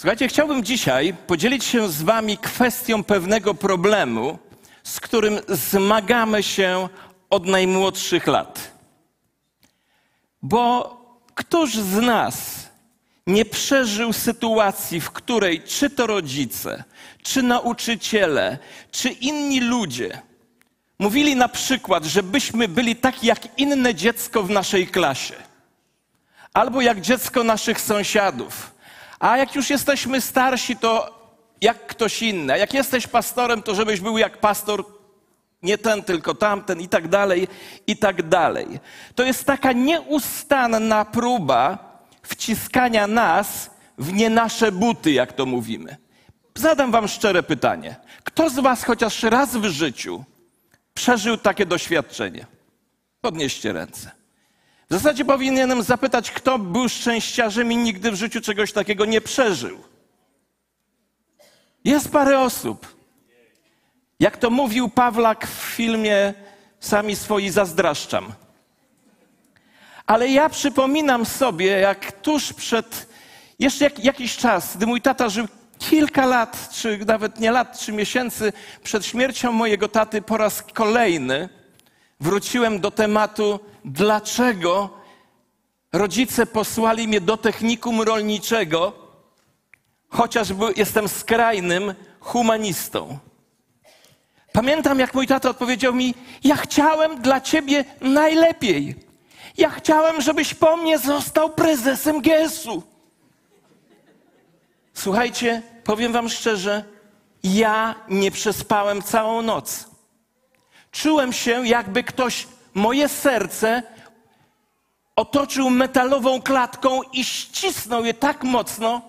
Słuchajcie, chciałbym dzisiaj podzielić się z Wami kwestią pewnego problemu, z którym zmagamy się od najmłodszych lat. Bo któż z nas nie przeżył sytuacji, w której czy to rodzice, czy nauczyciele, czy inni ludzie mówili na przykład, żebyśmy byli tak jak inne dziecko w naszej klasie, albo jak dziecko naszych sąsiadów a jak już jesteśmy starsi, to jak ktoś inny. A jak jesteś pastorem, to żebyś był jak pastor, nie ten, tylko tamten i tak dalej, i tak dalej. To jest taka nieustanna próba wciskania nas w nie nasze buty, jak to mówimy. Zadam wam szczere pytanie. Kto z was chociaż raz w życiu przeżył takie doświadczenie? Podnieście ręce. W zasadzie powinienem zapytać, kto był szczęściarzem i nigdy w życiu czegoś takiego nie przeżył. Jest parę osób. Jak to mówił Pawlak w filmie Sami swoi zazdraszczam. Ale ja przypominam sobie, jak tuż przed, jeszcze jak, jakiś czas, gdy mój tata żył kilka lat, czy nawet nie lat, czy miesięcy przed śmiercią mojego taty, po raz kolejny wróciłem do tematu dlaczego rodzice posłali mnie do technikum rolniczego, chociaż jestem skrajnym humanistą. Pamiętam, jak mój tata odpowiedział mi: Ja chciałem dla ciebie najlepiej. Ja chciałem, żebyś po mnie został prezesem GS-u. Słuchajcie, powiem Wam szczerze, ja nie przespałem całą noc. Czułem się, jakby ktoś moje serce otoczył metalową klatką i ścisnął je tak mocno,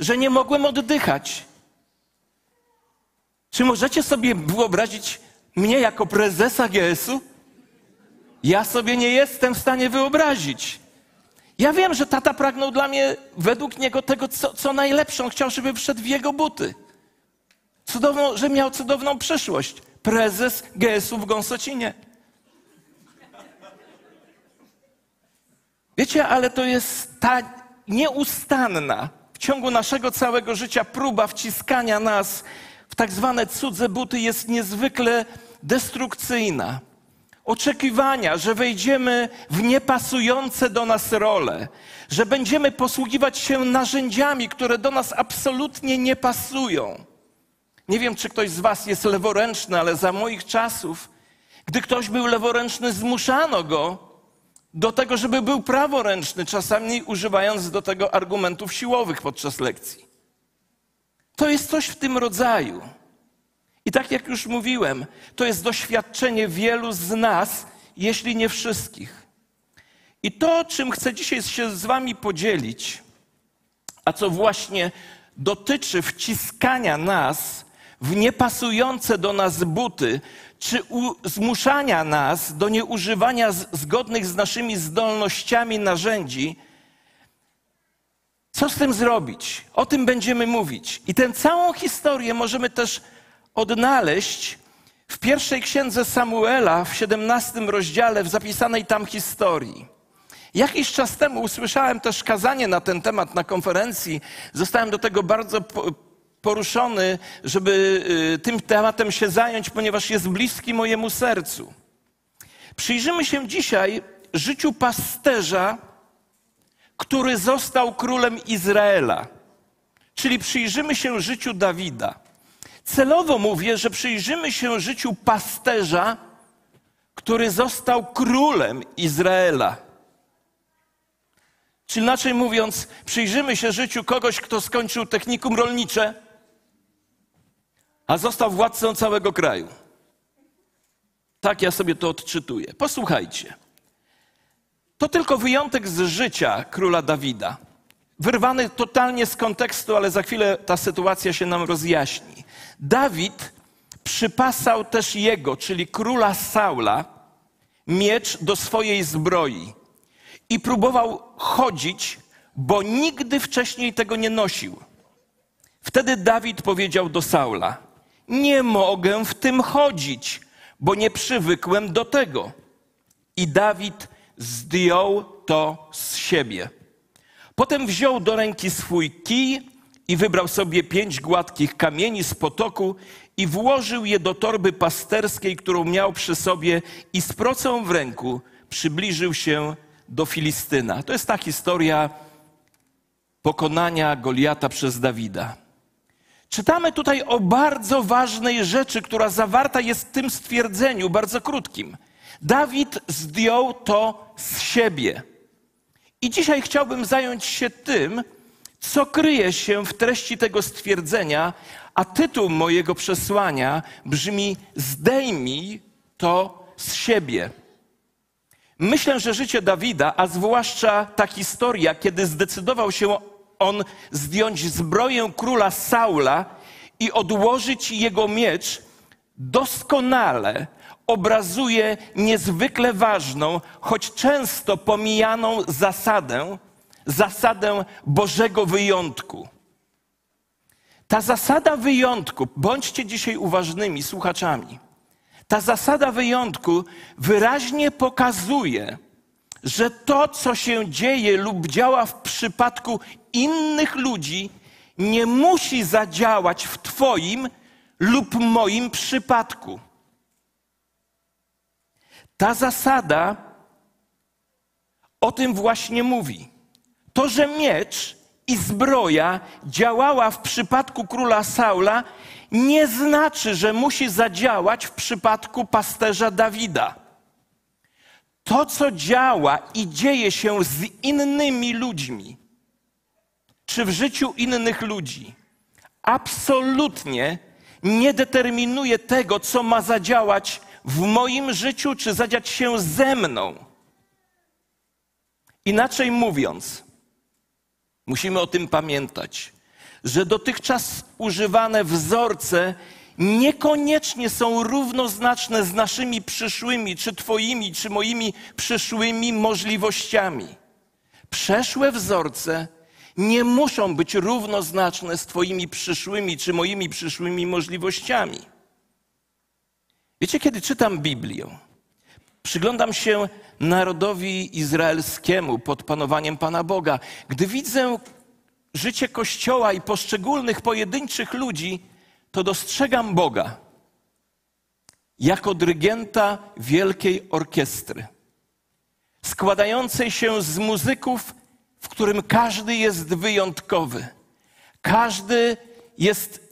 że nie mogłem oddychać. Czy możecie sobie wyobrazić mnie jako prezesa GS-u? Ja sobie nie jestem w stanie wyobrazić. Ja wiem, że tata pragnął dla mnie, według niego, tego, co, co najlepsze. On chciał, żeby wszedł w jego buty. Cudowną, że miał cudowną przyszłość. Prezes GS-u w Gąsocinie. Wiecie, ale to jest ta nieustanna w ciągu naszego całego życia próba wciskania nas w tak zwane cudze buty jest niezwykle destrukcyjna. Oczekiwania, że wejdziemy w niepasujące do nas role, że będziemy posługiwać się narzędziami, które do nas absolutnie nie pasują. Nie wiem, czy ktoś z Was jest leworęczny, ale za moich czasów, gdy ktoś był leworęczny, zmuszano go do tego, żeby był praworęczny, czasami używając do tego argumentów siłowych podczas lekcji. To jest coś w tym rodzaju. I tak jak już mówiłem, to jest doświadczenie wielu z nas, jeśli nie wszystkich. I to, czym chcę dzisiaj się z Wami podzielić, a co właśnie dotyczy wciskania nas w niepasujące do nas buty, czy zmuszania nas do nieużywania zgodnych z naszymi zdolnościami narzędzi, co z tym zrobić? O tym będziemy mówić. I tę całą historię możemy też odnaleźć w pierwszej księdze Samuela, w 17 rozdziale, w zapisanej tam historii. Jakiś czas temu usłyszałem też kazanie na ten temat na konferencji. Zostałem do tego bardzo poruszony, żeby y, tym tematem się zająć, ponieważ jest bliski mojemu sercu. Przyjrzymy się dzisiaj życiu pasterza, który został królem Izraela. Czyli przyjrzymy się życiu Dawida. Celowo mówię, że przyjrzymy się życiu pasterza, który został królem Izraela. Czy inaczej mówiąc, przyjrzymy się życiu kogoś, kto skończył technikum rolnicze, a został władcą całego kraju. Tak ja sobie to odczytuję. Posłuchajcie. To tylko wyjątek z życia króla Dawida. Wyrwany totalnie z kontekstu, ale za chwilę ta sytuacja się nam rozjaśni. Dawid przypasał też jego, czyli króla Saula, miecz do swojej zbroi i próbował chodzić, bo nigdy wcześniej tego nie nosił. Wtedy Dawid powiedział do Saula: nie mogę w tym chodzić, bo nie przywykłem do tego. I Dawid zdjął to z siebie. Potem wziął do ręki swój kij i wybrał sobie pięć gładkich kamieni z potoku i włożył je do torby pasterskiej, którą miał przy sobie i z procą w ręku przybliżył się do Filistyna. To jest ta historia pokonania Goliata przez Dawida. Czytamy tutaj o bardzo ważnej rzeczy, która zawarta jest w tym stwierdzeniu, bardzo krótkim. Dawid zdjął to z siebie. I dzisiaj chciałbym zająć się tym, co kryje się w treści tego stwierdzenia, a tytuł mojego przesłania brzmi: Zdejmij to z siebie. Myślę, że życie Dawida, a zwłaszcza ta historia, kiedy zdecydował się on zdjąć zbroję króla Saula i odłożyć jego miecz, doskonale obrazuje niezwykle ważną, choć często pomijaną zasadę, zasadę Bożego wyjątku. Ta zasada wyjątku, bądźcie dzisiaj uważnymi słuchaczami, ta zasada wyjątku wyraźnie pokazuje, że to, co się dzieje lub działa w przypadku innych ludzi, nie musi zadziałać w Twoim lub moim przypadku. Ta zasada o tym właśnie mówi. To, że miecz i zbroja działała w przypadku króla Saula, nie znaczy, że musi zadziałać w przypadku pasterza Dawida. To, co działa i dzieje się z innymi ludźmi, czy w życiu innych ludzi, absolutnie nie determinuje tego, co ma zadziałać w moim życiu, czy zadziać się ze mną. Inaczej mówiąc, musimy o tym pamiętać, że dotychczas używane wzorce niekoniecznie są równoznaczne z naszymi przyszłymi, czy Twoimi, czy moimi przyszłymi możliwościami. Przeszłe wzorce nie muszą być równoznaczne z Twoimi przyszłymi, czy moimi przyszłymi możliwościami. Wiecie, kiedy czytam Biblię, przyglądam się narodowi izraelskiemu pod panowaniem Pana Boga. Gdy widzę życie Kościoła i poszczególnych pojedynczych ludzi, to dostrzegam Boga jako dyrygenta wielkiej orkiestry, składającej się z muzyków, w którym każdy jest wyjątkowy. Każdy jest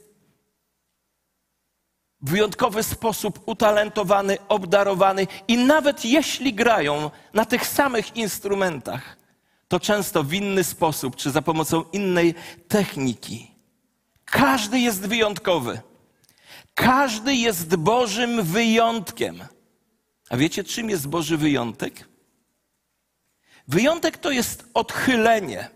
w wyjątkowy sposób utalentowany, obdarowany i nawet jeśli grają na tych samych instrumentach, to często w inny sposób czy za pomocą innej techniki. Każdy jest wyjątkowy. Każdy jest Bożym wyjątkiem. A wiecie, czym jest Boży wyjątek? Wyjątek to jest odchylenie.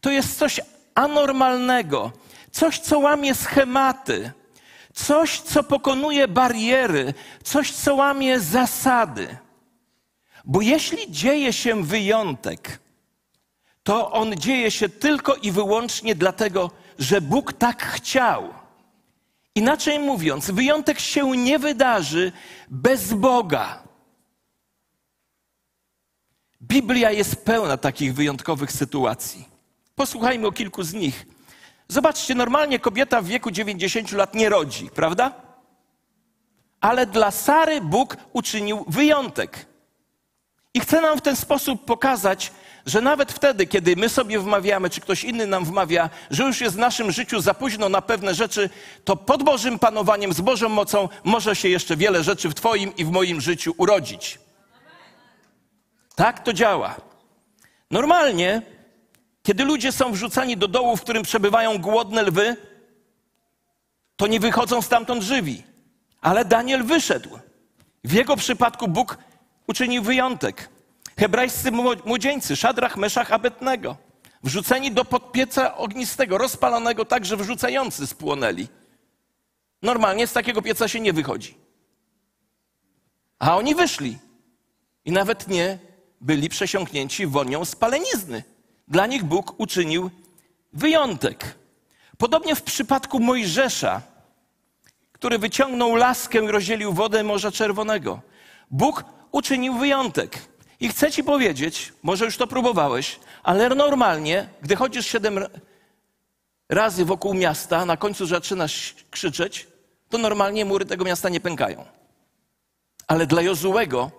To jest coś anormalnego, coś, co łamie schematy Coś, co pokonuje bariery, coś, co łamie zasady. Bo jeśli dzieje się wyjątek, to on dzieje się tylko i wyłącznie dlatego, że Bóg tak chciał. Inaczej mówiąc, wyjątek się nie wydarzy bez Boga. Biblia jest pełna takich wyjątkowych sytuacji. Posłuchajmy o kilku z nich. Zobaczcie, normalnie kobieta w wieku 90 lat nie rodzi, prawda? Ale dla Sary Bóg uczynił wyjątek. I chce nam w ten sposób pokazać, że nawet wtedy, kiedy my sobie wmawiamy, czy ktoś inny nam wmawia, że już jest w naszym życiu za późno na pewne rzeczy, to pod Bożym panowaniem, z Bożą mocą może się jeszcze wiele rzeczy w Twoim i w moim życiu urodzić. Tak to działa. Normalnie kiedy ludzie są wrzucani do dołu, w którym przebywają głodne lwy, to nie wychodzą stamtąd żywi. Ale Daniel wyszedł. W jego przypadku Bóg uczynił wyjątek. Hebrajscy młodzieńcy, Szadrach, Meszach, Abetnego, wrzuceni do podpieca ognistego, rozpalonego tak, że wrzucający spłonęli. Normalnie z takiego pieca się nie wychodzi. A oni wyszli i nawet nie byli przesiąknięci wonią spalenizny. Dla nich Bóg uczynił wyjątek. Podobnie w przypadku Mojżesza, który wyciągnął laskę i rozdzielił wodę Morza Czerwonego. Bóg uczynił wyjątek. I chcę ci powiedzieć, może już to próbowałeś, ale normalnie, gdy chodzisz siedem razy wokół miasta, na końcu zaczynasz krzyczeć, to normalnie mury tego miasta nie pękają. Ale dla Jozułego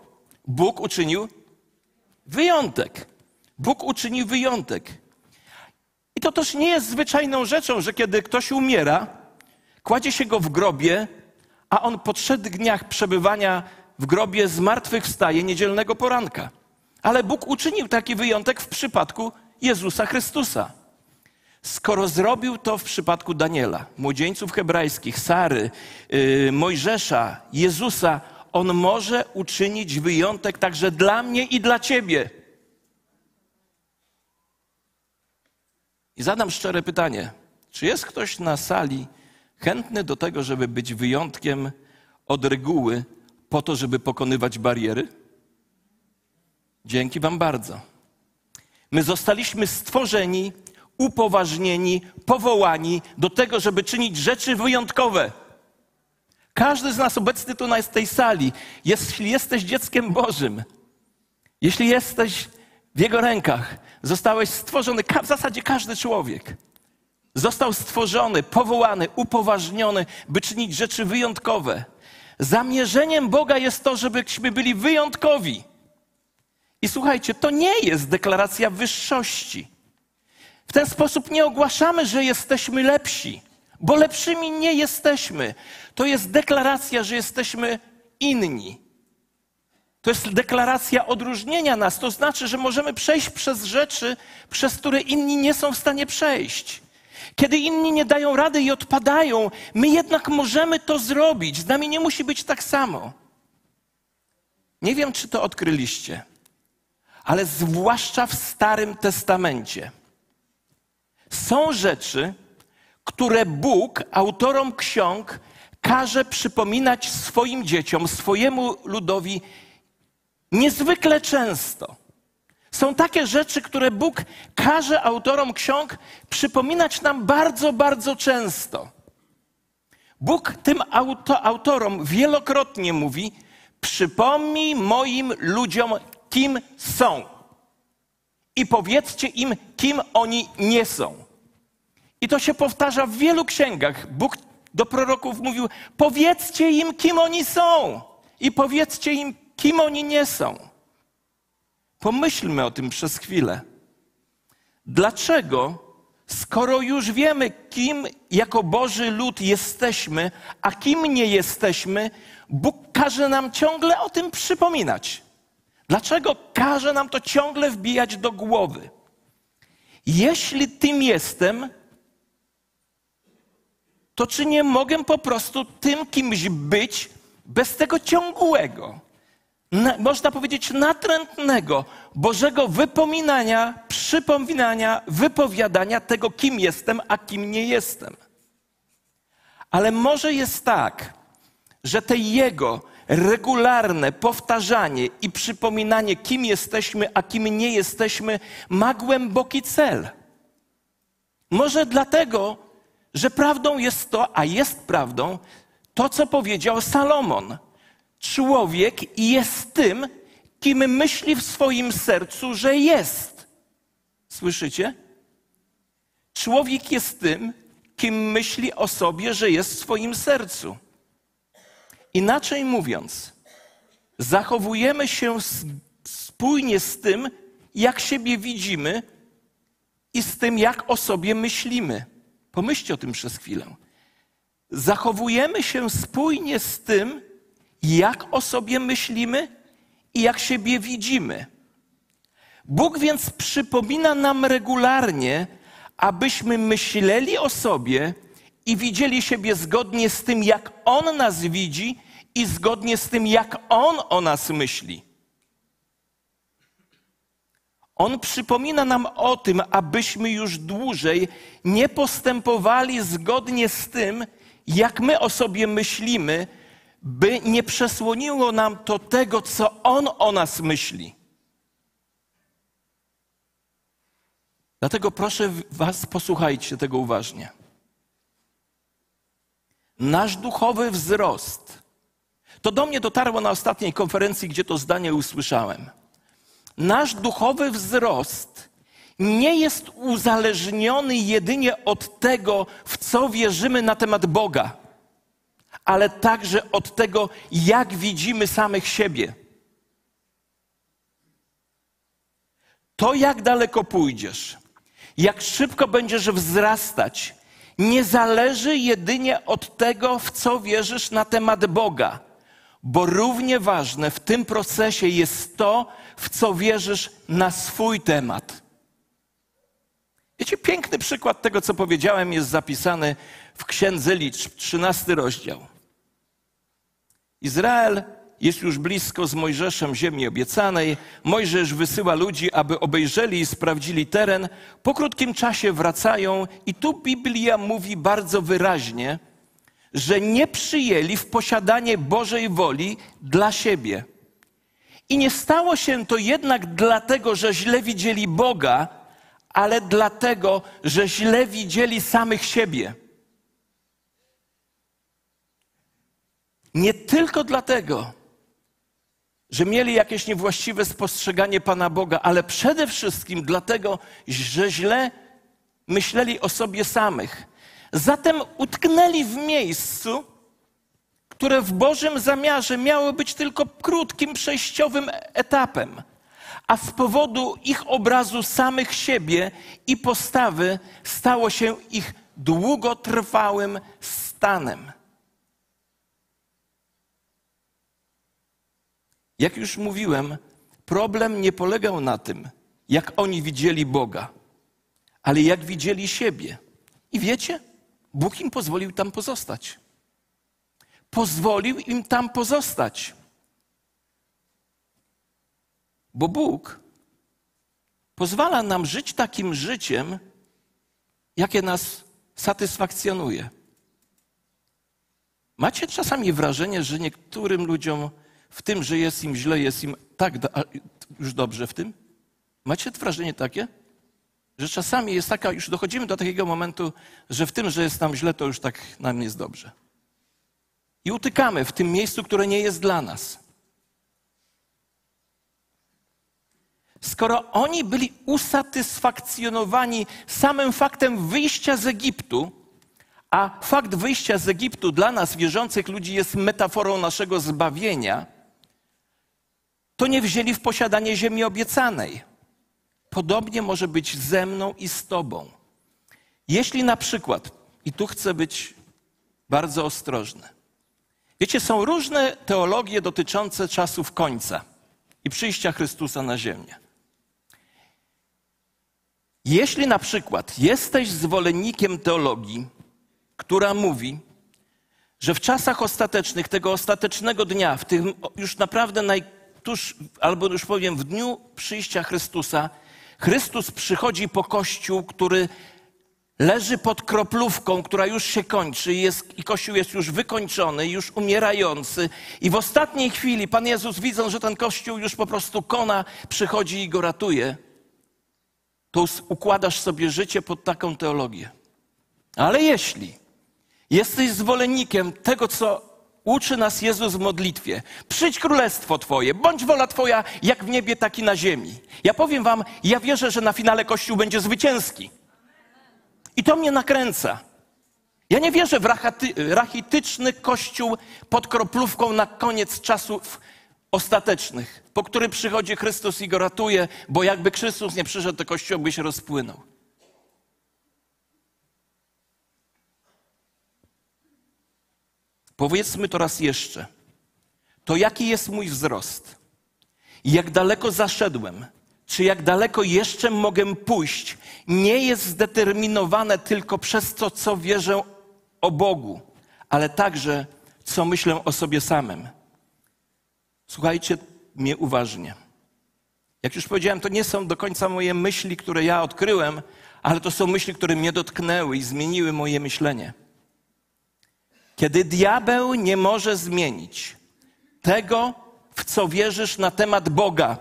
Bóg uczynił wyjątek. Bóg uczynił wyjątek. I to też nie jest zwyczajną rzeczą, że kiedy ktoś umiera, kładzie się go w grobie, a on po trzech dniach przebywania w grobie zmartwychwstaje niedzielnego poranka. Ale Bóg uczynił taki wyjątek w przypadku Jezusa Chrystusa. Skoro zrobił to w przypadku Daniela, młodzieńców hebrajskich, Sary, yy, Mojżesza, Jezusa, on może uczynić wyjątek także dla mnie i dla ciebie. I zadam szczere pytanie: czy jest ktoś na sali chętny do tego, żeby być wyjątkiem od reguły, po to, żeby pokonywać bariery? Dzięki Wam bardzo. My zostaliśmy stworzeni, upoważnieni, powołani do tego, żeby czynić rzeczy wyjątkowe. Każdy z nas obecny tu na tej sali, jeśli jesteś dzieckiem Bożym, jeśli jesteś w Jego rękach, zostałeś stworzony, w zasadzie każdy człowiek został stworzony, powołany, upoważniony, by czynić rzeczy wyjątkowe. Zamierzeniem Boga jest to, żebyśmy byli wyjątkowi. I słuchajcie, to nie jest deklaracja wyższości. W ten sposób nie ogłaszamy, że jesteśmy lepsi, bo lepszymi nie jesteśmy. To jest deklaracja, że jesteśmy inni. To jest deklaracja odróżnienia nas. To znaczy, że możemy przejść przez rzeczy, przez które inni nie są w stanie przejść. Kiedy inni nie dają rady i odpadają, my jednak możemy to zrobić. Z nami nie musi być tak samo. Nie wiem, czy to odkryliście, ale zwłaszcza w Starym Testamencie są rzeczy, które Bóg autorom ksiąg każe przypominać swoim dzieciom, swojemu ludowi niezwykle często. Są takie rzeczy, które Bóg każe autorom ksiąg przypominać nam bardzo, bardzo często. Bóg tym auto, autorom wielokrotnie mówi: Przypomnij moim ludziom, kim są. I powiedzcie im, kim oni nie są. I to się powtarza w wielu księgach. Bóg do proroków mówił: Powiedzcie im, kim oni są. I powiedzcie im, kim oni nie są. Pomyślmy o tym przez chwilę. Dlaczego, skoro już wiemy, kim jako Boży lud jesteśmy, a kim nie jesteśmy, Bóg każe nam ciągle o tym przypominać? Dlaczego każe nam to ciągle wbijać do głowy? Jeśli tym jestem, to czy nie mogę po prostu tym kimś być bez tego ciągłego? na, można powiedzieć, natrętnego Bożego wypominania, przypominania, wypowiadania tego, kim jestem, a kim nie jestem. Ale może jest tak, że te Jego regularne powtarzanie i przypominanie, kim jesteśmy, a kim nie jesteśmy, ma głęboki cel. Może dlatego, że prawdą jest to, a jest prawdą, to, co powiedział Salomon – Człowiek jest tym, kim myśli w swoim sercu, że jest. Słyszycie? Człowiek jest tym, kim myśli o sobie, że jest w swoim sercu. Inaczej mówiąc, zachowujemy się spójnie z tym, jak siebie widzimy i z tym, jak o sobie myślimy. Pomyślcie o tym przez chwilę. Zachowujemy się spójnie z tym, jak o sobie myślimy i jak siebie widzimy. Bóg więc przypomina nam regularnie, abyśmy myśleli o sobie i widzieli siebie zgodnie z tym, jak On nas widzi i zgodnie z tym, jak On o nas myśli. On przypomina nam o tym, abyśmy już dłużej nie postępowali zgodnie z tym, jak my o sobie myślimy, by nie przesłoniło nam to tego, co On o nas myśli. Dlatego proszę Was, posłuchajcie tego uważnie. Nasz duchowy wzrost. To do mnie dotarło na ostatniej konferencji, gdzie to zdanie usłyszałem. Nasz duchowy wzrost nie jest uzależniony jedynie od tego, w co wierzymy na temat Boga, ale także od tego, jak widzimy samych siebie. To, jak daleko pójdziesz, jak szybko będziesz wzrastać, nie zależy jedynie od tego, w co wierzysz na temat Boga, bo równie ważne w tym procesie jest to, w co wierzysz na swój temat. Wiecie, piękny przykład tego, co powiedziałem, jest zapisany w Księdze Liczb, 13 rozdział. Izrael jest już blisko z Mojżeszem ziemi obiecanej. Mojżesz wysyła ludzi, aby obejrzeli i sprawdzili teren. Po krótkim czasie wracają i tu Biblia mówi bardzo wyraźnie, że nie przyjęli w posiadanie Bożej woli dla siebie. I nie stało się to jednak dlatego, że źle widzieli Boga, ale dlatego, że źle widzieli samych siebie. Nie tylko dlatego, że mieli jakieś niewłaściwe spostrzeganie Pana Boga, ale przede wszystkim dlatego, że źle myśleli o sobie samych. Zatem utknęli w miejscu, które w Bożym zamiarze miało być tylko krótkim, przejściowym etapem, a z powodu ich obrazu samych siebie i postawy stało się ich długotrwałym stanem. Jak już mówiłem, problem nie polegał na tym, jak oni widzieli Boga, ale jak widzieli siebie. I wiecie, Bóg im pozwolił tam pozostać. Pozwolił im tam pozostać. Bo Bóg pozwala nam żyć takim życiem, jakie nas satysfakcjonuje. Macie czasami wrażenie, że niektórym ludziom w tym, że jest im źle, jest im tak już dobrze w tym? Macie wrażenie takie? Że czasami jest taka, już dochodzimy do takiego momentu, że w tym, że jest nam źle, to już tak nam jest dobrze. I utykamy w tym miejscu, które nie jest dla nas. Skoro oni byli usatysfakcjonowani samym faktem wyjścia z Egiptu, a fakt wyjścia z Egiptu dla nas, wierzących ludzi, jest metaforą naszego zbawienia, to nie wzięli w posiadanie ziemi obiecanej. Podobnie może być ze mną i z Tobą. Jeśli na przykład, i tu chcę być bardzo ostrożny, wiecie, są różne teologie dotyczące czasów końca i przyjścia Chrystusa na ziemię. Jeśli na przykład jesteś zwolennikiem teologii, która mówi, że w czasach ostatecznych, tego ostatecznego dnia, w tym już naprawdę naj, tuż, albo już powiem, w dniu przyjścia Chrystusa, Chrystus przychodzi po Kościół, który leży pod kroplówką, która już się kończy jest, i Kościół jest już wykończony, już umierający. I w ostatniej chwili Pan Jezus, widząc, że ten Kościół już po prostu kona, przychodzi i go ratuje, to układasz sobie życie pod taką teologię. Ale jeśli jesteś zwolennikiem tego, co Uczy nas Jezus w modlitwie. Przyjdź królestwo Twoje, bądź wola Twoja, jak w niebie, tak i na ziemi. Ja powiem Wam, ja wierzę, że na finale Kościół będzie zwycięski. I to mnie nakręca. Ja nie wierzę w rachityczny Kościół pod kroplówką na koniec czasów ostatecznych, po który przychodzi Chrystus i go ratuje, bo jakby Chrystus nie przyszedł, to Kościół by się rozpłynął. Powiedzmy to raz jeszcze. To jaki jest mój wzrost? Jak daleko zaszedłem? Czy jak daleko jeszcze mogę pójść? Nie jest zdeterminowane tylko przez to, co wierzę o Bogu, ale także co myślę o sobie samym. Słuchajcie mnie uważnie. Jak już powiedziałem, to nie są do końca moje myśli, które ja odkryłem, ale to są myśli, które mnie dotknęły i zmieniły moje myślenie. Kiedy diabeł nie może zmienić tego, w co wierzysz na temat Boga,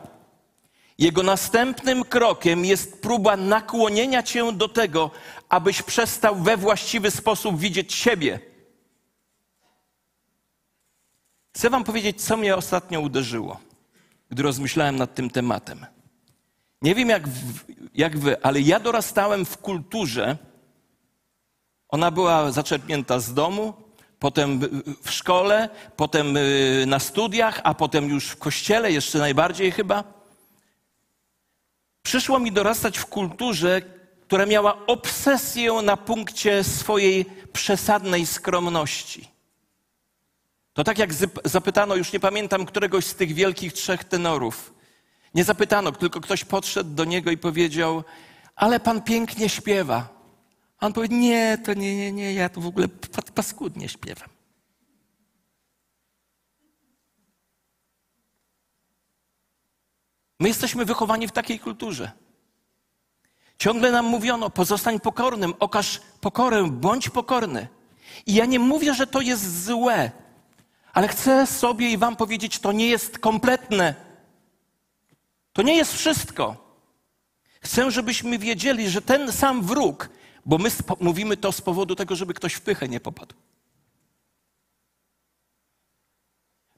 jego następnym krokiem jest próba nakłonienia cię do tego, abyś przestał we właściwy sposób widzieć siebie. Chcę Wam powiedzieć, co mnie ostatnio uderzyło, gdy rozmyślałem nad tym tematem. Nie wiem jak, jak wy, ale ja dorastałem w kulturze. Ona była zaczerpnięta z domu, potem w szkole, potem y, na studiach, a potem już w kościele, jeszcze najbardziej chyba. Przyszło mi dorastać w kulturze, która miała obsesję na punkcie swojej przesadnej skromności. To tak jak zapytano, już nie pamiętam któregoś z tych wielkich trzech tenorów. Nie zapytano, tylko ktoś podszedł do niego i powiedział: Ale pan pięknie śpiewa. A on powiedział: Nie, to nie, nie, nie, ja tu w ogóle paskudnie śpiewam. My jesteśmy wychowani w takiej kulturze. Ciągle nam mówiono: pozostań pokornym, okaż pokorę, bądź pokorny. I ja nie mówię, że to jest złe, ale chcę sobie i Wam powiedzieć: to nie jest kompletne. To nie jest wszystko. Chcę, żebyśmy wiedzieli, że ten sam wróg, bo my mówimy to z powodu tego, żeby ktoś w pychę nie popadł.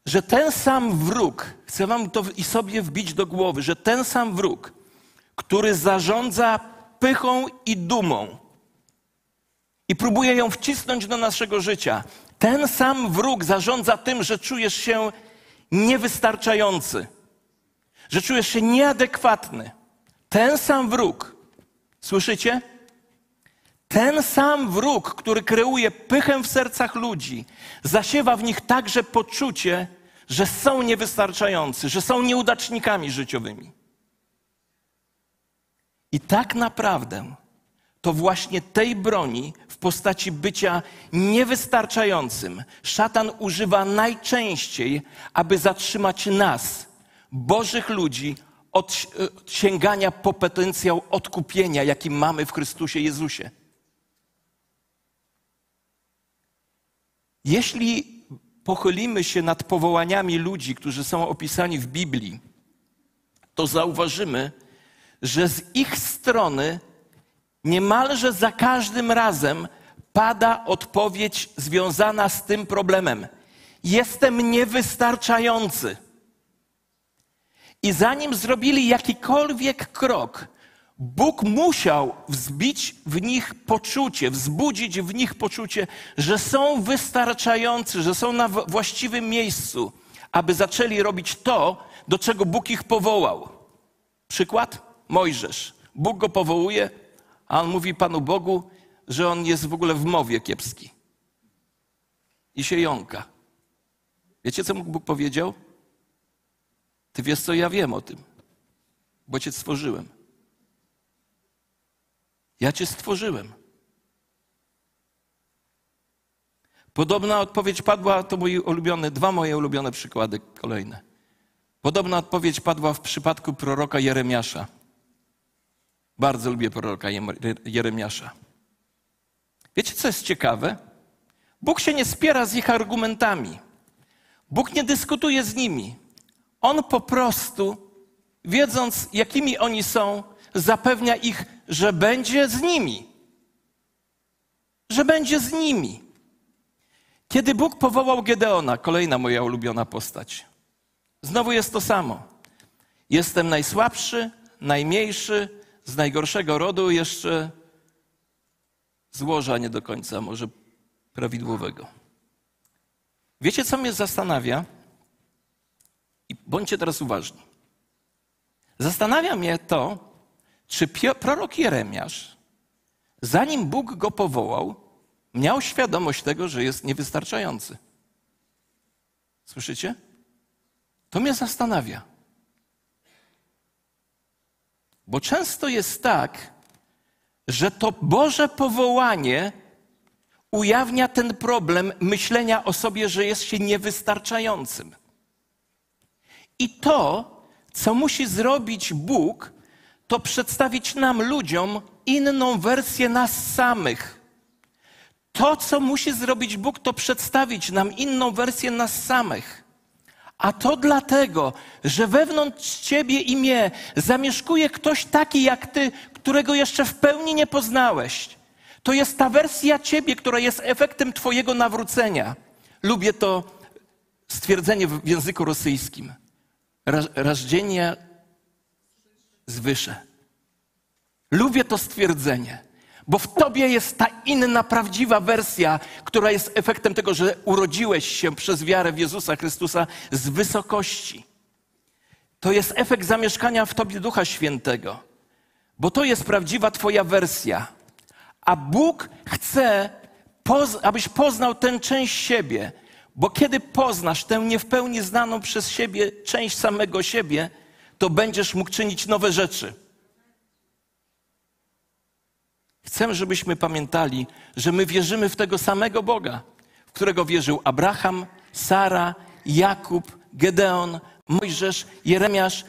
Że ten sam wróg, chcę Wam to i sobie wbić do głowy, że ten sam wróg, który zarządza pychą i dumą i próbuje ją wcisnąć do naszego życia, ten sam wróg zarządza tym, że czujesz się niewystarczający, że czujesz się nieadekwatny. Ten sam wróg, słyszycie? Ten sam wróg, który kreuje pychę w sercach ludzi, zasiewa w nich także poczucie, że są niewystarczający, że są nieudacznikami życiowymi. I tak naprawdę to właśnie tej broni w postaci bycia niewystarczającym szatan używa najczęściej, aby zatrzymać nas, Bożych ludzi, od sięgania po potencjał odkupienia, jaki mamy w Chrystusie Jezusie. Jeśli pochylimy się nad powołaniami ludzi, którzy są opisani w Biblii, to zauważymy, że z ich strony niemalże za każdym razem pada odpowiedź związana z tym problemem. Jestem niewystarczający. I zanim zrobili jakikolwiek krok, Bóg musiał wzbić w nich poczucie, wzbudzić w nich poczucie, że są wystarczający, że są na właściwym miejscu, aby zaczęli robić to, do czego Bóg ich powołał. Przykład? Mojżesz. Bóg go powołuje, a on mówi Panu Bogu, że on jest w ogóle w mowie kiepski. I się jąka. Wiecie, co mu Bóg powiedział? Ty wiesz, co ja wiem o tym, bo cię stworzyłem. Ja cię stworzyłem. Podobna odpowiedź padła, to moje ulubione, dwa moje ulubione przykłady kolejne. Podobna odpowiedź padła w przypadku proroka Jeremiasza. Bardzo lubię proroka Jeremiasza. Wiecie, co jest ciekawe? Bóg się nie spiera z ich argumentami. Bóg nie dyskutuje z nimi. On po prostu, wiedząc, jakimi oni są, zapewnia ich, że będzie z nimi. Że będzie z nimi. Kiedy Bóg powołał Gedeona, kolejna moja ulubiona postać, znowu jest to samo. Jestem najsłabszy, najmniejszy, z najgorszego rodu, jeszcze złoża nie do końca może prawidłowego. Wiecie, co mnie zastanawia? I bądźcie teraz uważni. Zastanawia mnie to, czy prorok Jeremiasz, zanim Bóg go powołał, miał świadomość tego, że jest niewystarczający. Słyszycie? To mnie zastanawia. Bo często jest tak, że to Boże powołanie ujawnia ten problem myślenia o sobie, że jest się niewystarczającym. I to, co musi zrobić Bóg, to przedstawić nam, ludziom, inną wersję nas samych. To, co musi zrobić Bóg, to przedstawić nam inną wersję nas samych. A to dlatego, że wewnątrz ciebie i mnie zamieszkuje ktoś taki jak ty, którego jeszcze w pełni nie poznałeś. To jest ta wersja ciebie, która jest efektem twojego nawrócenia. Lubię to stwierdzenie w języku rosyjskim. Rażdzenie zwyszę. Lubię to stwierdzenie, bo w tobie jest ta inna, prawdziwa wersja, która jest efektem tego, że urodziłeś się przez wiarę w Jezusa Chrystusa z wysokości. To jest efekt zamieszkania w tobie Ducha Świętego, bo to jest prawdziwa twoja wersja. A Bóg chce, abyś poznał tę część siebie, bo kiedy poznasz tę nie w pełni znaną przez siebie część samego siebie, to będziesz mógł czynić nowe rzeczy. Chcę, żebyśmy pamiętali, że my wierzymy w tego samego Boga, w którego wierzył Abraham, Sara, Jakub, Gedeon, Mojżesz, Jeremiasz.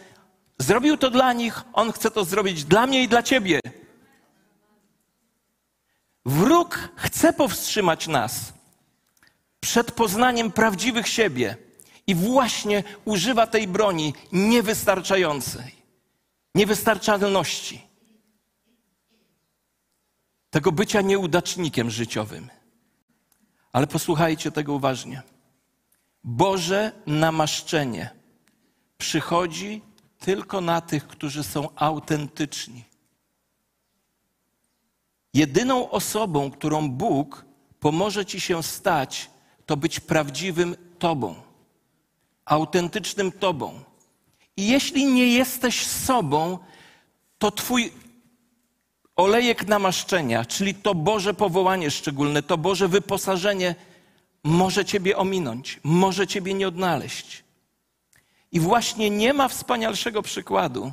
Zrobił to dla nich, on chce to zrobić dla mnie i dla ciebie. Wróg chce powstrzymać nas przed poznaniem prawdziwych siebie i właśnie używa tej broni niewystarczającej, niewystarczalności, tego bycia nieudacznikiem życiowym. Ale posłuchajcie tego uważnie. Boże namaszczenie przychodzi tylko na tych, którzy są autentyczni. Jedyną osobą, którą Bóg pomoże ci się stać, to być prawdziwym Tobą, autentycznym Tobą. I jeśli nie jesteś sobą, to Twój olejek namaszczenia, czyli to Boże powołanie szczególne, to Boże wyposażenie, może Ciebie ominąć, może Ciebie nie odnaleźć. I właśnie nie ma wspanialszego przykładu,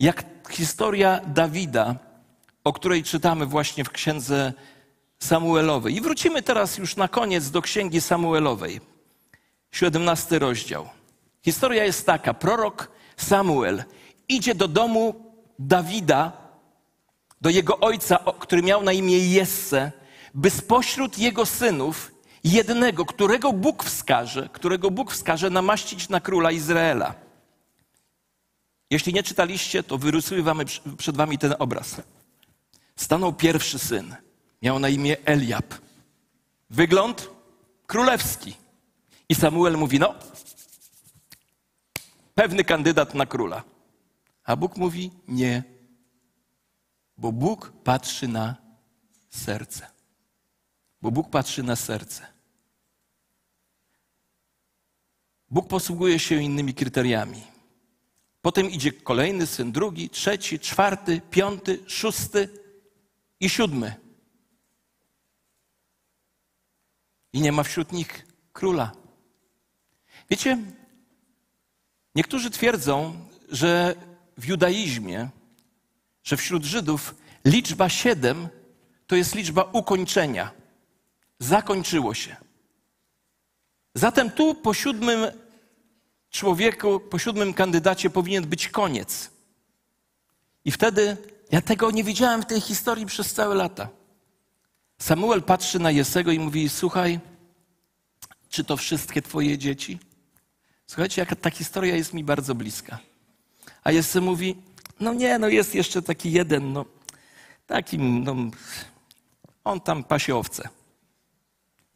jak historia Dawida, o której czytamy właśnie w księdze Samuelowej. I wrócimy teraz już na koniec do księgi Samuelowej. 17 rozdział. Historia jest taka: prorok Samuel idzie do domu Dawida, do jego ojca, który miał na imię Jesse, by spośród jego synów jednego, którego Bóg wskaże, którego Bóg wskaże namaścić na króla Izraela. Jeśli nie czytaliście, to wyrysujemy przed wami ten obraz. Stanął pierwszy syn. Miał na imię Eliab. Wygląd królewski. I Samuel mówi: No, pewny kandydat na króla. A Bóg mówi: Nie, bo Bóg patrzy na serce. Bo Bóg patrzy na serce. Bóg posługuje się innymi kryteriami. Potem idzie kolejny syn, drugi, trzeci, czwarty, piąty, szósty i siódmy. I nie ma wśród nich króla. Wiecie, niektórzy twierdzą, że w judaizmie, że wśród Żydów liczba siedem to jest liczba ukończenia. Zakończyło się. Zatem tu po siódmym człowieku, po siódmym kandydacie powinien być koniec. I wtedy ja tego nie widziałem w tej historii przez całe lata. Samuel patrzy na Jesego i mówi: Słuchaj, czy to wszystkie Twoje dzieci? Słuchajcie, jaka ta historia jest mi bardzo bliska. A Jesse mówi: No nie, no jest jeszcze taki jeden, no taki, no, on tam pasie owce.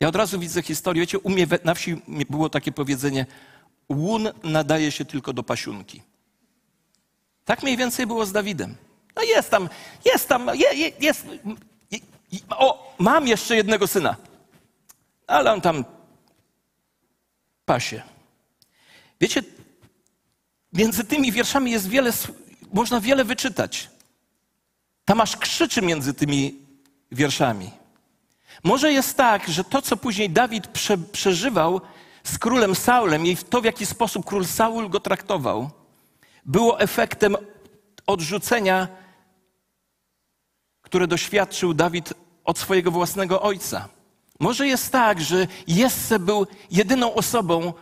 Ja od razu widzę historię. Wiecie, u mnie na wsi było takie powiedzenie: łun nadaje się tylko do pasiunki. Tak mniej więcej było z Dawidem. No jest tam, jest tam, jest, jest o, mam jeszcze jednego syna, ale on tam pasie. Wiecie, między tymi wierszami jest wiele, można wiele wyczytać. Tam aż krzyczy między tymi wierszami. Może jest tak, że to, co później Dawid prze, przeżywał z królem Saulem i to, w jaki sposób król Saul go traktował, było efektem odrzucenia które doświadczył Dawid od swojego własnego ojca. Może jest tak, że Jesse był jedyną osobą,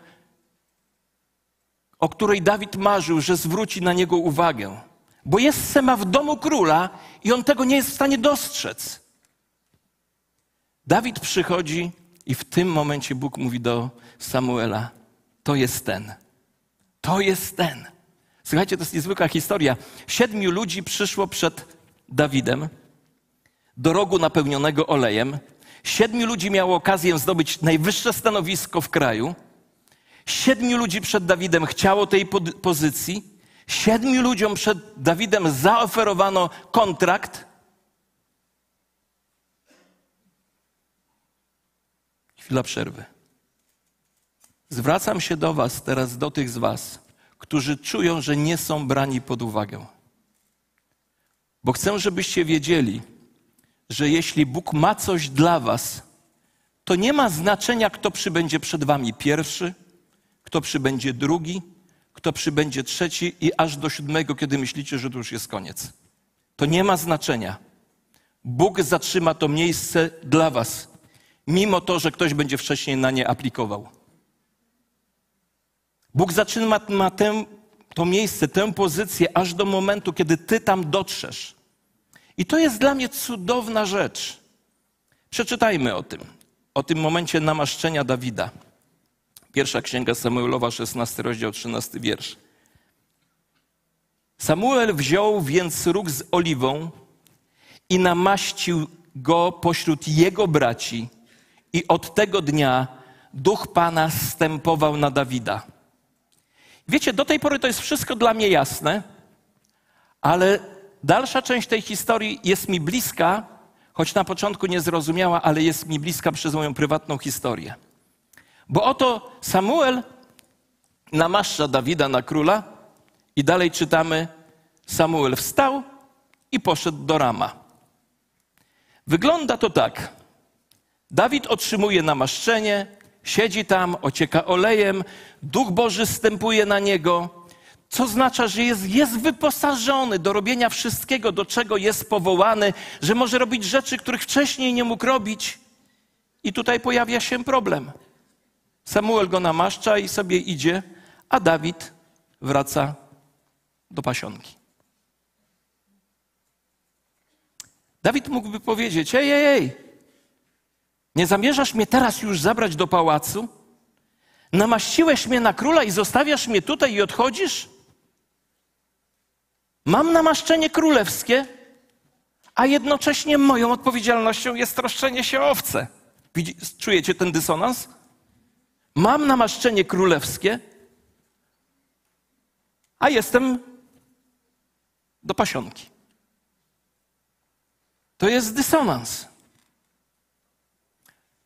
o której Dawid marzył, że zwróci na niego uwagę. Bo Jesse ma w domu króla i on tego nie jest w stanie dostrzec. Dawid przychodzi i w tym momencie Bóg mówi do Samuela: To jest ten. To jest ten. Słuchajcie, to jest niezwykła historia. Siedmiu ludzi przyszło przed Dawidem do rogu napełnionego olejem. Siedmiu ludzi miało okazję zdobyć najwyższe stanowisko w kraju. Siedmiu ludzi przed Dawidem chciało tej pozycji. Siedmiu ludziom przed Dawidem zaoferowano kontrakt. Chwila przerwy. Zwracam się do Was teraz, do tych z Was, którzy czują, że nie są brani pod uwagę. Bo chcę, żebyście wiedzieli, że jeśli Bóg ma coś dla Was, to nie ma znaczenia, kto przybędzie przed Wami pierwszy, kto przybędzie drugi, kto przybędzie trzeci i aż do siódmego, kiedy myślicie, że to już jest koniec. To nie ma znaczenia. Bóg zatrzyma to miejsce dla Was, mimo to, że ktoś będzie wcześniej na nie aplikował. Bóg zatrzyma ma tę, to miejsce, tę pozycję aż do momentu, kiedy Ty tam dotrzesz. I to jest dla mnie cudowna rzecz. Przeczytajmy o tym, o tym momencie namaszczenia Dawida. Pierwsza księga Samuelowa, 16 rozdział, 13 wiersz. Samuel wziął więc róg z oliwą i namaścił go pośród jego braci, i od tego dnia duch Pana stępował na Dawida. Wiecie, do tej pory to jest wszystko dla mnie jasne, ale dalsza część tej historii jest mi bliska, choć na początku nie zrozumiała, ale jest mi bliska przez moją prywatną historię. Bo oto Samuel namaszcza Dawida na króla i dalej czytamy: Samuel wstał i poszedł do Rama. Wygląda to tak. Dawid otrzymuje namaszczenie, siedzi tam, ocieka olejem, Duch Boży stępuje na niego, co oznacza, że jest, jest wyposażony do robienia wszystkiego, do czego jest powołany, że może robić rzeczy, których wcześniej nie mógł robić. I tutaj pojawia się problem. Samuel go namaszcza i sobie idzie, a Dawid wraca do pasionki. Dawid mógłby powiedzieć: Ej, ej, ej, nie zamierzasz mnie teraz już zabrać do pałacu? Namaściłeś mnie na króla i zostawiasz mnie tutaj i odchodzisz? Mam namaszczenie królewskie, a jednocześnie moją odpowiedzialnością jest troszczenie się o owce. Czujecie ten dysonans? Mam namaszczenie królewskie, a jestem do pasionki. To jest dysonans.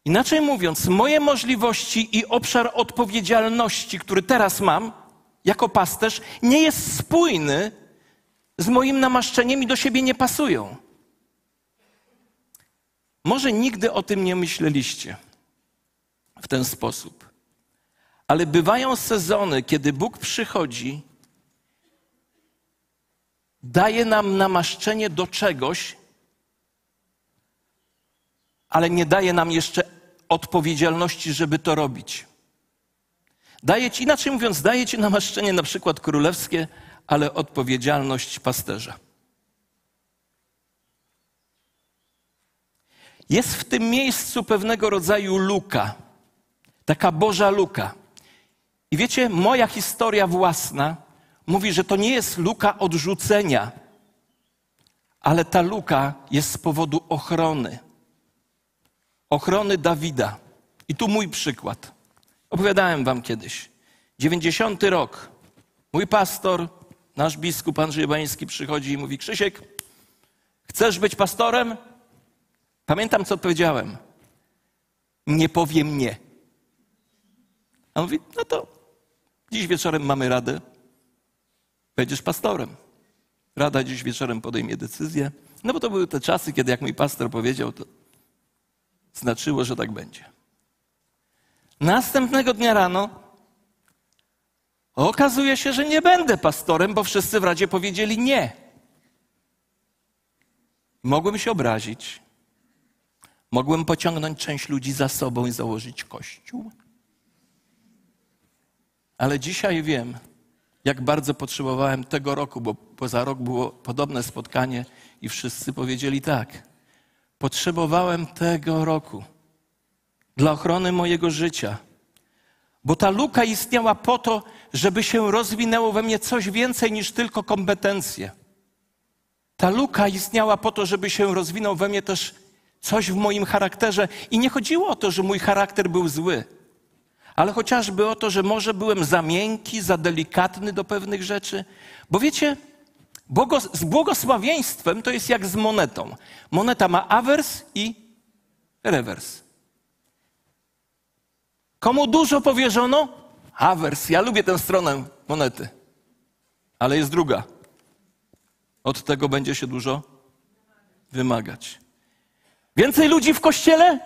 Inaczej mówiąc, moje możliwości i obszar odpowiedzialności, który teraz mam jako pasterz, nie jest spójny z moim namaszczeniem i do siebie nie pasują. Może nigdy o tym nie myśleliście w ten sposób. Ale bywają sezony, kiedy Bóg przychodzi, daje nam namaszczenie do czegoś, ale nie daje nam jeszcze odpowiedzialności, żeby to robić. Daje ci, inaczej mówiąc, daje ci namaszczenie na przykład królewskie, ale odpowiedzialność pasterza. Jest w tym miejscu pewnego rodzaju luka, taka Boża luka. I wiecie, moja historia własna mówi, że to nie jest luka odrzucenia, ale ta luka jest z powodu ochrony. Ochrony Dawida. I tu mój przykład. Opowiadałem wam kiedyś. 90 rok. Mój pastor, nasz biskup Andrzej Bański przychodzi i mówi: Krzysiek, chcesz być pastorem? Pamiętam, co odpowiedziałem. Nie powiem nie. A on mówi: No to Dziś wieczorem mamy radę. Będziesz pastorem. Rada dziś wieczorem podejmie decyzję. No bo to były te czasy, kiedy jak mój pastor powiedział, to znaczyło, że tak będzie. Następnego dnia rano okazuje się, że nie będę pastorem, bo wszyscy w radzie powiedzieli nie. Mogłem się obrazić. Mogłem pociągnąć część ludzi za sobą i założyć kościół. Ale dzisiaj wiem, jak bardzo potrzebowałem tego roku, bo poza rok było podobne spotkanie i wszyscy powiedzieli tak. Potrzebowałem tego roku dla ochrony mojego życia, bo ta luka istniała po to, żeby się rozwinęło we mnie coś więcej niż tylko kompetencje. Ta luka istniała po to, żeby się rozwinął we mnie też coś w moim charakterze. I nie chodziło o to, że mój charakter był zły ale chociażby o to, że może byłem za miękki, za delikatny do pewnych rzeczy. Bo wiecie, z błogosławieństwem to jest jak z monetą. Moneta ma awers i rewers. Komu dużo powierzono? Awers. Ja lubię tę stronę monety. Ale jest druga. Od tego będzie się dużo wymagać. Więcej ludzi w kościele?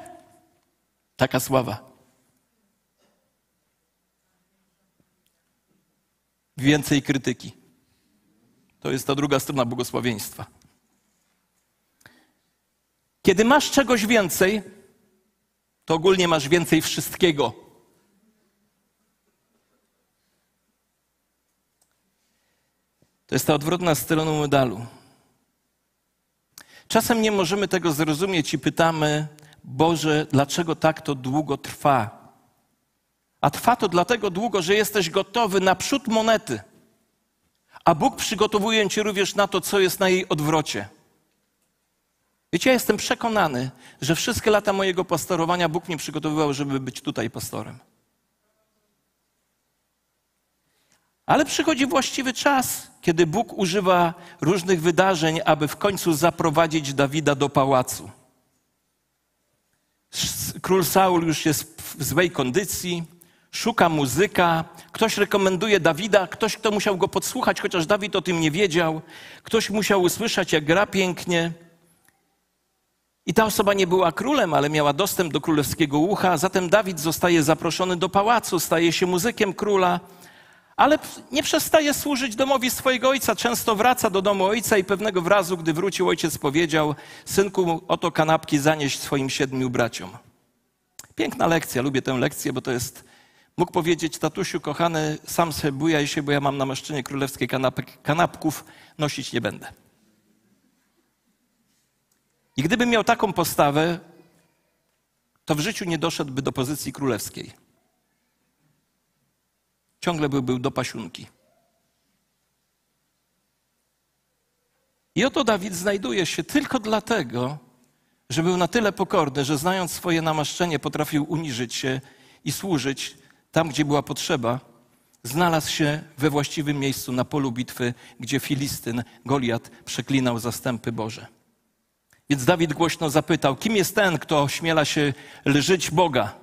Taka sława. Więcej krytyki. To jest ta druga strona błogosławieństwa. Kiedy masz czegoś więcej, to ogólnie masz więcej wszystkiego. To jest ta odwrotna strona medalu. Czasem nie możemy tego zrozumieć i pytamy, Boże, dlaczego tak to długo trwa? A trwa to dlatego długo, że jesteś gotowy na przód monety. A Bóg przygotowuje cię również na to, co jest na jej odwrocie. Wiecie, ja jestem przekonany, że wszystkie lata mojego pastorowania Bóg mnie przygotowywał, żeby być tutaj pastorem. Ale przychodzi właściwy czas, kiedy Bóg używa różnych wydarzeń, aby w końcu zaprowadzić Dawida do pałacu. Król Saul już jest w złej kondycji, szuka muzyka, ktoś rekomenduje Dawida, ktoś, kto musiał go podsłuchać, chociaż Dawid o tym nie wiedział, ktoś musiał usłyszeć, jak gra pięknie. I ta osoba nie była królem, ale miała dostęp do królewskiego ucha, zatem Dawid zostaje zaproszony do pałacu, staje się muzykiem króla, ale nie przestaje służyć domowi swojego ojca. Często wraca do domu ojca i pewnego wrazu, gdy wrócił, ojciec powiedział: Synku, oto kanapki zanieść swoim siedmiu braciom. Piękna lekcja, lubię tę lekcję, bo to jest. Mógł powiedzieć, tatusiu, kochany, sam sobie bujaj się, bo ja mam namaszczenie królewskiej kanapek, kanapków, nosić nie będę. I gdyby miał taką postawę, to w życiu nie doszedłby do pozycji królewskiej. Ciągle by był do pasiunki. I oto Dawid znajduje się tylko dlatego, że był na tyle pokorny, że znając swoje namaszczenie, potrafił uniżyć się i służyć tam, gdzie była potrzeba. Znalazł się we właściwym miejscu na polu bitwy, gdzie Filistyn, Goliat, przeklinał zastępy Boże. Więc Dawid głośno zapytał: Kim jest ten, kto śmiela się lżyć Boga?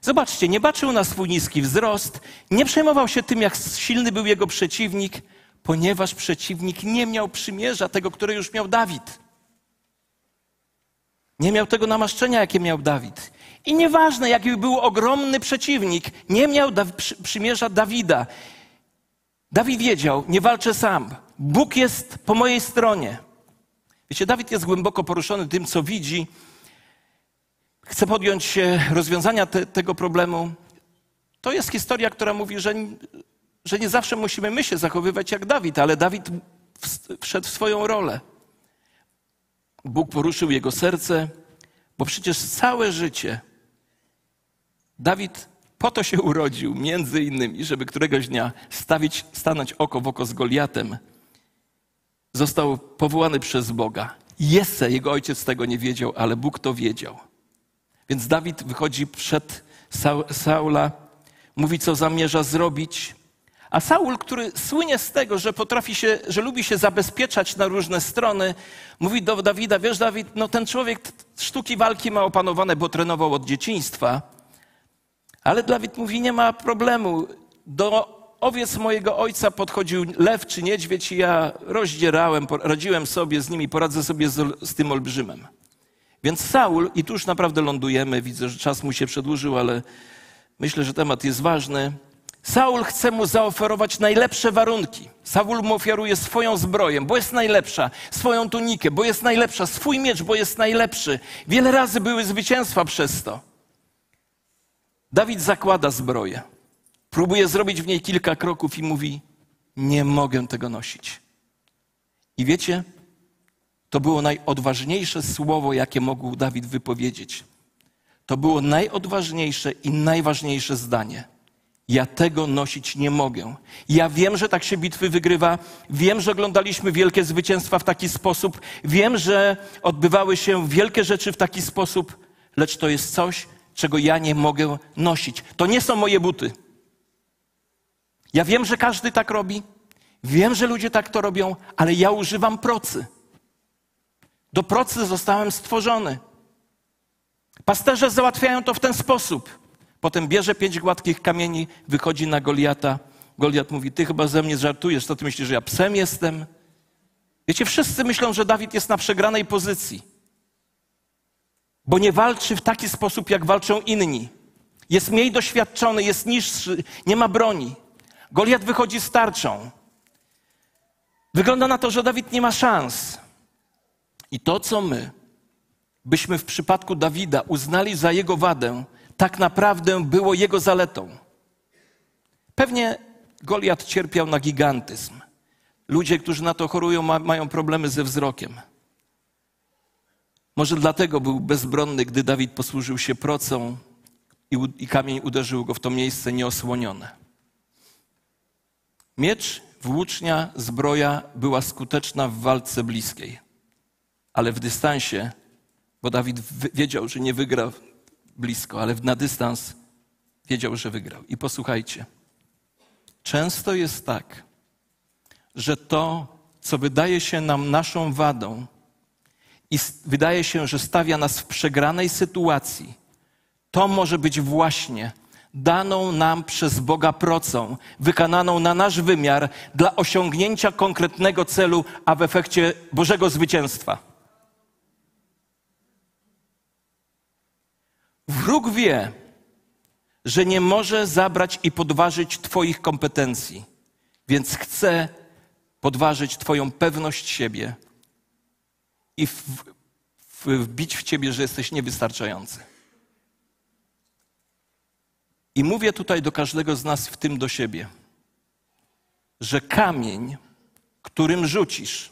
Zobaczcie, nie baczył na swój niski wzrost, nie przejmował się tym, jak silny był jego przeciwnik, ponieważ przeciwnik nie miał przymierza tego, które już miał Dawid. Nie miał tego namaszczenia, jakie miał Dawid. I nieważne, jaki był ogromny przeciwnik, nie miał da przymierza Dawida. Dawid wiedział, nie walczę sam. Bóg jest po mojej stronie. Wiecie, Dawid jest głęboko poruszony tym, co widzi. Chce podjąć się rozwiązania te, tego problemu. To jest historia, która mówi, że, że nie zawsze musimy my się zachowywać jak Dawid, ale Dawid wszedł w swoją rolę. Bóg poruszył jego serce, bo przecież całe życie Dawid po to się urodził, między innymi, żeby któregoś dnia stawić, stanąć oko w oko z Goliatem. Został powołany przez Boga. Jesse, jego ojciec tego nie wiedział, ale Bóg to wiedział. Więc Dawid wychodzi przed Saula, mówi, co zamierza zrobić. A Saul, który słynie z tego, że potrafi się, że lubi się zabezpieczać na różne strony, mówi do Dawida, wiesz Dawid, no ten człowiek sztuki walki ma opanowane, bo trenował od dzieciństwa. Ale Dawid mówi, nie ma problemu. Do owiec mojego ojca podchodził lew czy niedźwiedź i ja rozdzierałem, radziłem sobie z nimi, poradzę sobie z, z tym olbrzymem. Więc Saul, i tu już naprawdę lądujemy, widzę, że czas mu się przedłużył, ale myślę, że temat jest ważny. Saul chce mu zaoferować najlepsze warunki. Saul mu ofiaruje swoją zbroję, bo jest najlepsza, swoją tunikę, bo jest najlepsza, swój miecz, bo jest najlepszy. Wiele razy były zwycięstwa przez to. Dawid zakłada zbroję, próbuje zrobić w niej kilka kroków i mówi: Nie mogę tego nosić. I wiecie, to było najodważniejsze słowo, jakie mógł Dawid wypowiedzieć. To było najodważniejsze i najważniejsze zdanie. Ja tego nosić nie mogę. Ja wiem, że tak się bitwy wygrywa. Wiem, że oglądaliśmy wielkie zwycięstwa w taki sposób. Wiem, że odbywały się wielkie rzeczy w taki sposób, lecz to jest coś, czego ja nie mogę nosić. To nie są moje buty. Ja wiem, że każdy tak robi. Wiem, że ludzie tak to robią, ale ja używam procy. Do procy zostałem stworzony. Pasterze załatwiają to w ten sposób. Potem bierze pięć gładkich kamieni, wychodzi na Goliata. Goliat mówi: Ty chyba ze mnie żartujesz, to ty myślisz, że ja psem jestem? Wiecie, wszyscy myślą, że Dawid jest na przegranej pozycji, bo nie walczy w taki sposób, jak walczą inni. Jest mniej doświadczony, jest niższy, nie ma broni. Goliat wychodzi z tarczą. Wygląda na to, że Dawid nie ma szans. I to, co my byśmy w przypadku Dawida uznali za jego wadę, tak naprawdę było jego zaletą. Pewnie Goliat cierpiał na gigantyzm. Ludzie, którzy na to chorują, ma, mają problemy ze wzrokiem. Może dlatego był bezbronny, gdy Dawid posłużył się procą i, i kamień uderzył go w to miejsce nieosłonione. Miecz, włócznia, zbroja była skuteczna w walce bliskiej, ale w dystansie, bo Dawid wiedział, że nie wygra blisko, ale na dystans wiedział, że wygrał. I posłuchajcie, często jest tak, że to, co wydaje się nam naszą wadą i wydaje się, że stawia nas w przegranej sytuacji, to może być właśnie daną nam przez Boga procą, wykonaną na nasz wymiar dla osiągnięcia konkretnego celu, a w efekcie Bożego zwycięstwa. Wróg wie, że nie może zabrać i podważyć Twoich kompetencji, więc chce podważyć Twoją pewność siebie i w, w, wbić w Ciebie, że jesteś niewystarczający. I mówię tutaj do każdego z nas, w tym do siebie, że kamień, którym rzucisz,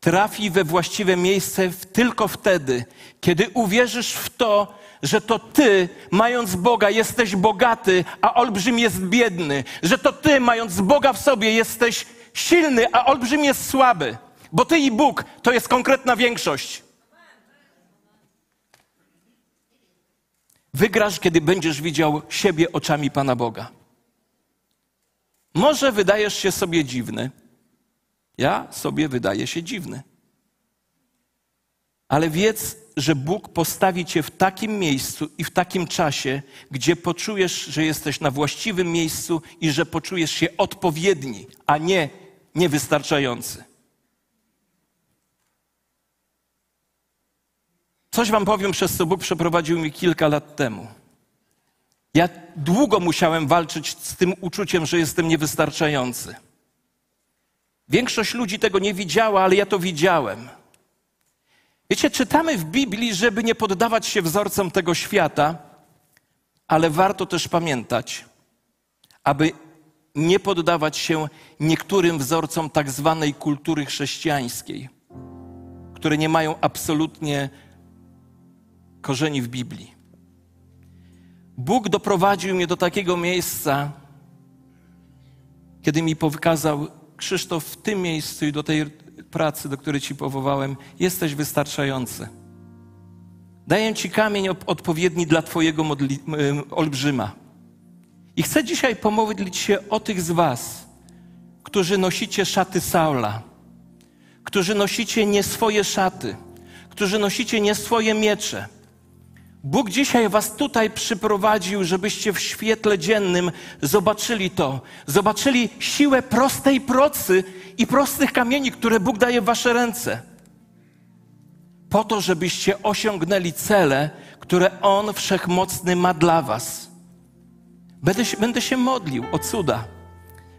trafi we właściwe miejsce tylko wtedy, kiedy uwierzysz w to, że to ty, mając Boga, jesteś bogaty, a olbrzym jest biedny, że to ty, mając Boga w sobie, jesteś silny, a olbrzym jest słaby, bo ty i Bóg to jest konkretna większość. Wygrasz, kiedy będziesz widział siebie oczami Pana Boga. Może wydajesz się sobie dziwny. Ja sobie wydaję się dziwny. Ale wiedz, że Bóg postawi cię w takim miejscu i w takim czasie, gdzie poczujesz, że jesteś na właściwym miejscu i że poczujesz się odpowiedni, a nie niewystarczający. Coś wam powiem, przez co Bóg przeprowadził mi kilka lat temu. Ja długo musiałem walczyć z tym uczuciem, że jestem niewystarczający. Większość ludzi tego nie widziała, ale ja to widziałem. Wiecie, czytamy w Biblii, żeby nie poddawać się wzorcom tego świata, ale warto też pamiętać, aby nie poddawać się niektórym wzorcom tak zwanej kultury chrześcijańskiej, które nie mają absolutnie korzeni w Biblii. Bóg doprowadził mnie do takiego miejsca, kiedy mi pokazał, Krzysztof, w tym miejscu i do tej pracy, do której Ci powołałem, jesteś wystarczający. Daję Ci kamień odpowiedni dla Twojego olbrzyma. I chcę dzisiaj pomodlić się o tych z Was, którzy nosicie szaty Saula, którzy nosicie nie swoje szaty, którzy nosicie nie swoje miecze Bóg dzisiaj Was tutaj przyprowadził, żebyście w świetle dziennym zobaczyli to. Zobaczyli siłę prostej procy i prostych kamieni, które Bóg daje w Wasze ręce. Po to, żebyście osiągnęli cele, które On wszechmocny ma dla Was. Będę się, będę się modlił o cuda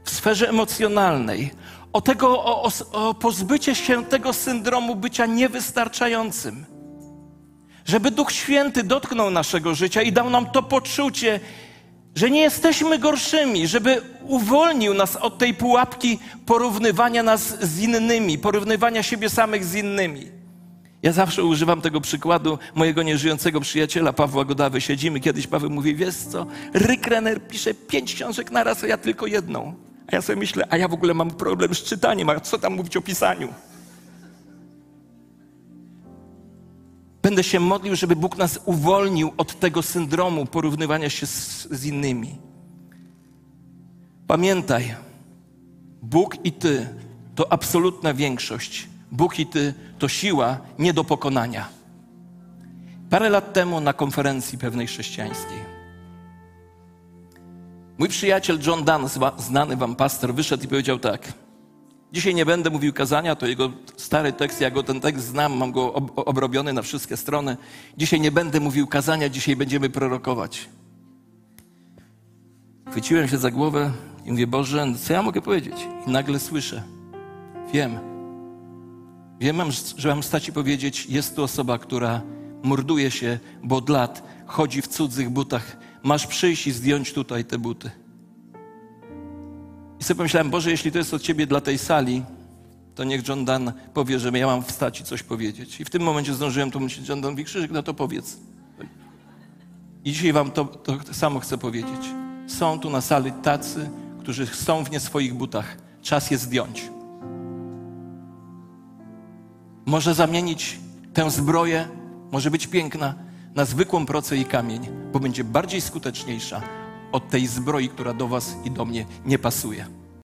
w sferze emocjonalnej, o, tego, o, o, o pozbycie się tego syndromu bycia niewystarczającym żeby Duch Święty dotknął naszego życia i dał nam to poczucie, że nie jesteśmy gorszymi, żeby uwolnił nas od tej pułapki porównywania nas z innymi, porównywania siebie samych z innymi. Ja zawsze używam tego przykładu mojego nieżyjącego przyjaciela Pawła Godawy. Siedzimy kiedyś, Paweł mówi, wiesz co, Rick Renner pisze pięć książek naraz, a ja tylko jedną. A ja sobie myślę, a ja w ogóle mam problem z czytaniem, a co tam mówić o pisaniu? Będę się modlił, żeby Bóg nas uwolnił od tego syndromu porównywania się z, z innymi. Pamiętaj, Bóg i Ty to absolutna większość. Bóg i Ty to siła nie do pokonania. Parę lat temu na konferencji pewnej chrześcijańskiej mój przyjaciel John Dunn, znany wam pastor, wyszedł i powiedział tak. Dzisiaj nie będę mówił kazania, to jego stary tekst, ja go ten tekst znam, mam go ob obrobiony na wszystkie strony. Dzisiaj nie będę mówił kazania, dzisiaj będziemy prorokować. Chwyciłem się za głowę i mówię, Boże, co ja mogę powiedzieć? I nagle słyszę, wiem, wiem, że mam stać i powiedzieć, jest tu osoba, która morduje się, bo od lat chodzi w cudzych butach. Masz przyjść i zdjąć tutaj te buty. I sobie pomyślałem, Boże, jeśli to jest od Ciebie dla tej sali, to niech John Dan powie, że ja mam wstać i coś powiedzieć. I w tym momencie zdążyłem to myśleć, John Dan mówi, Krzyżyk, no to powiedz. I dzisiaj Wam to, to samo chcę powiedzieć. Są tu na sali tacy, którzy są w nie swoich butach. Czas je zdjąć. Może zamienić tę zbroję, może być piękna, na zwykłą procę i kamień, bo będzie bardziej skuteczniejsza od tej zbroi, która do Was i do mnie nie pasuje.